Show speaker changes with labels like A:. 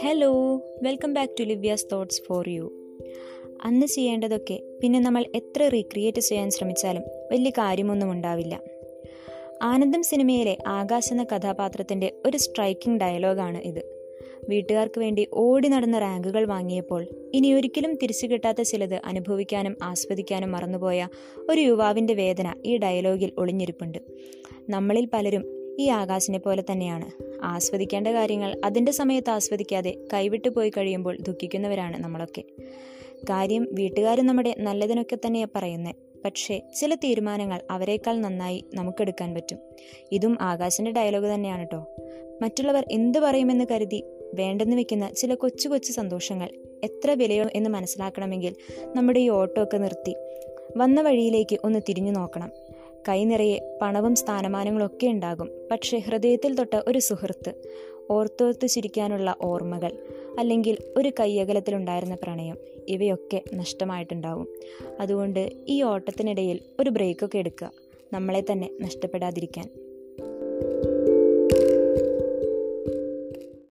A: Hello welcome back to Livya's thoughts for you അന്ന് ചെയ്യേണ്ടതൊക്കെ പിന്നെ നമ്മൾ എത്ര റീക്രിയേറ്റ് ചെയ്യാൻ ശ്രമിച്ചാലും വലിയ കാര്യമൊന്നും ഉണ്ടാവില്ല. ആനന്ദം സിനിമയിലെ ആകാശ് എന്ന കഥാപാത്രത്തിന്റെ ഒരു സ്ട്രൈക്കിംഗ് ഡയലോഗാണ് ഇത്. വീട്ടുകാർക്ക് വേണ്ടി ഓടി നടന്ന റാങ്കുകൾ വാങ്ങിയപ്പോൾ ഇനി ഒരിക്കലും തിരിച്ചു കിട്ടാത്ത ചിലത് അനുഭവിക്കാനും ആസ്വദിക്കാനും മറന്നുപോയ ഒരു യുവാവിന്റെ വേദന ഈ ഡയലോഗിൽ ഒളിഞ്ഞിരിപ്പുണ്ട്. നമ്മളിൽ പലരും ഈ ആകാശിനെ പോലെ തന്നെയാണ്. ആസ്വദിക്കേണ്ട കാര്യങ്ങൾ അതിന്റെ സമയത്ത് ആസ്വദിക്കാതെ കൈവിട്ടു പോയി കഴിയുമ്പോൾ ദുഃഖിക്കുന്നവരാണ് നമ്മളൊക്കെ. കാര്യം വീട്ടുകാരും നമ്മുടെ നല്ലതിനൊക്കെ തന്നെയാണ് പറയുന്നത് പക്ഷേ ചില തീരുമാനങ്ങൾ അവരെക്കാൾ നന്നായി നമുക്കെടുക്കാൻ പറ്റും. ഇതും ആകാശിന്റെ ഡയലോഗ് തന്നെയാണ് കേട്ടോ മറ്റുള്ളവർ എന്ത് പറയുമെന്ന് കരുതി വേണ്ടെന്ന് വെക്കുന്ന ചില കൊച്ചു കൊച്ചു സന്തോഷങ്ങൾ എത്ര വിലയോ എന്ന് മനസ്സിലാക്കണമെങ്കിൽ നമ്മുടെ ഈ ഓട്ടോ ഒക്കെ നിർത്തി. വന്ന വഴിയിലേക്ക് ഒന്ന് തിരിഞ്ഞു നോക്കണം. കൈ നിറയെ പണവും സ്ഥാനമാനങ്ങളും ഒക്കെ ഉണ്ടാകും. പക്ഷേ ഹൃദയത്തിൽ തൊട്ട ഒരു സുഹൃത്ത് ഓർത്തോർത്ത് ചിരിക്കാനുള്ള ഓർമ്മകൾ അല്ലെങ്കിൽ ഒരു കയ്യകലത്തിലുണ്ടായിരുന്ന പ്രണയം ഇവയൊക്കെ നഷ്ടമായിട്ടുണ്ടാവും. അതുകൊണ്ട് ഈ ഓട്ടത്തിനിടയിൽ ഒരു ബ്രേക്കൊക്കെ എടുക്കുക. നമ്മളെ തന്നെ നഷ്ടപ്പെടാതിരിക്കാൻ.